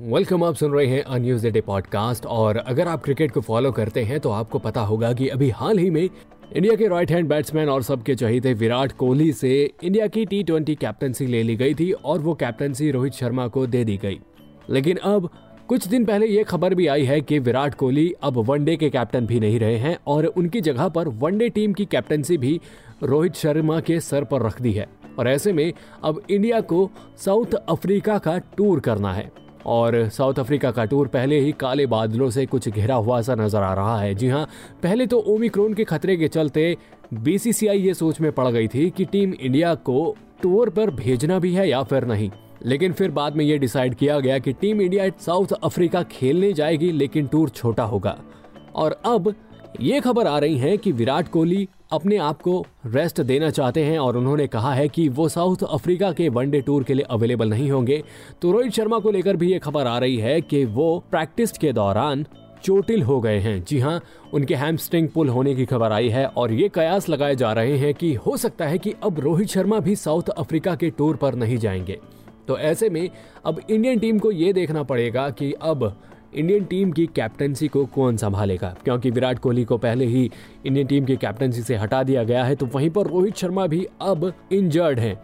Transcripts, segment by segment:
Welcome आप सुन रहे हैं अ न्यूज़ डे पॉडकास्ट और अगर आप क्रिकेट को फॉलो करते हैं तो आपको पता होगा कि अभी हाल ही में इंडिया के राइट हैंड बैट्समैन और सबके चहीते विराट कोहली से इंडिया की टी ट्वेंटी कैप्टनसी ले ली गई थी और वो कैप्टनसी रोहित शर्मा को दे दी गई। लेकिन अब कुछ दिन पहले ये खबर भी आई है कि विराट कोहली अब वनडे के कैप्टन भी नहीं रहे हैं और उनकी जगह पर वनडे टीम की कैप्टनसी भी रोहित शर्मा के सर पर रख दी है। और ऐसे में अब इंडिया को साउथ अफ्रीका का टूर करना है। और साउथ अफ्रीका का टूर पहले ही काले बादलों से कुछ घिरा हुआ सा नज़र आ रहा है। जी हाँ पहले तो ओमिक्रोन के खतरे के चलते बीसीसीआई ये सोच में पड़ गई थी कि टीम इंडिया को टूर पर भेजना भी है या फिर नहीं। लेकिन फिर बाद में ये डिसाइड किया गया कि टीम इंडिया साउथ अफ्रीका खेलने जाएगी, लेकिन टूर छोटा होगा। और अब ये खबर आ रही है कि विराट कोहली अपने आप को रेस्ट देना चाहते हैं और उन्होंने कहा है कि वो साउथ अफ्रीका के वनडे टूर के लिए अवेलेबल नहीं होंगे। तो रोहित शर्मा को लेकर भी ये खबर आ रही है कि वो प्रैक्टिस के दौरान चोटिल हो गए हैं। जी हाँ उनके हैमस्ट्रिंग पुल होने की खबर आई है और ये कयास लगाए जा रहे हैं कि हो सकता है कि अब रोहित शर्मा भी साउथ अफ्रीका के टूर पर नहीं जाएँगे। तो ऐसे में अब इंडियन टीम को ये देखना पड़ेगा कि अब इंडियन टीम की कैप्टनसी को कौन संभालेगा? क्योंकि विराट कोहली को पहले ही इंडियन टीम की कैप्टनसी से हटा दिया गया है तो वहीं पर रोहित शर्मा भी अब इंजर्ड हैं।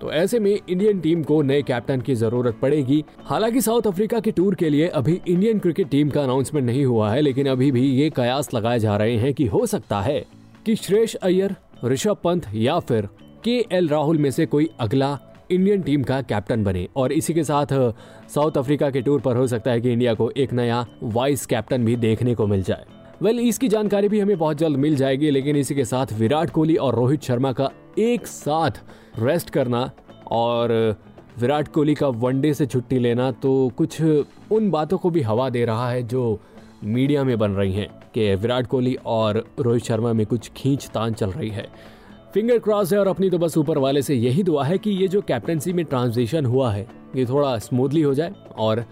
तो ऐसे में इंडियन टीम को नए कैप्टन की ज़रूरत पड़ेगी। हालाँकि साउथ अफ्रीका के टूर के लिए अभी इंडियन क्रिकेट टीम का अनाउंसमेंट नहीं हुआ है, लेकिन अभी भी ये कयास लगाए जा रहे हैं कि हो सकता है कि श्रेष अय्यर, ऋषभ पंत या फिर के एल राहुल में से कोई अगला इंडियन टीम का कैप्टन बने और इसी के साथ साउथ अफ्रीका के टूर पर हो सकता है कि इंडिया को एक नया वाइस कैप्टन भी देखने को मिल जाए। वेल well, इसकी जानकारी भी हमें बहुत जल्द मिल जाएगी लेकिन इसी के साथ विराट कोहली और रोहित शर्मा का एक साथ रेस्ट करना और विराट कोहली का वनडे से छुट्टी लेना तो कुछ उन बातों को भी हवा दे रहा है जो मीडिया में बन रही हैं कि विराट कोहली और रोहित शर्मा में कुछ खींच तान चल रही है। फिंगर क्रॉस है और अपनी तो बस ऊपर वाले से यही दुआ है कि ये जो कैप्टनसी में ट्रांजिशन हुआ है ये थोड़ा स्मूथली हो जाए और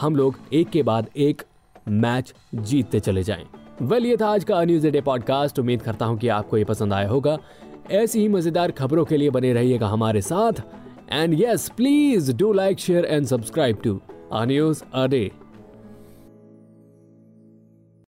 हम लोग एक के बाद एक मैच जीतते चले जाएँ। वेल well, ये था आज का न्यूज़ डे पॉडकास्ट उम्मीद करता हूँ कि आपको ये पसंद आया होगा। ऐसी ही मज़ेदार खबरों के लिए बने रहिएगा हमारे साथ। And yes please do like share and subscribe to News a Day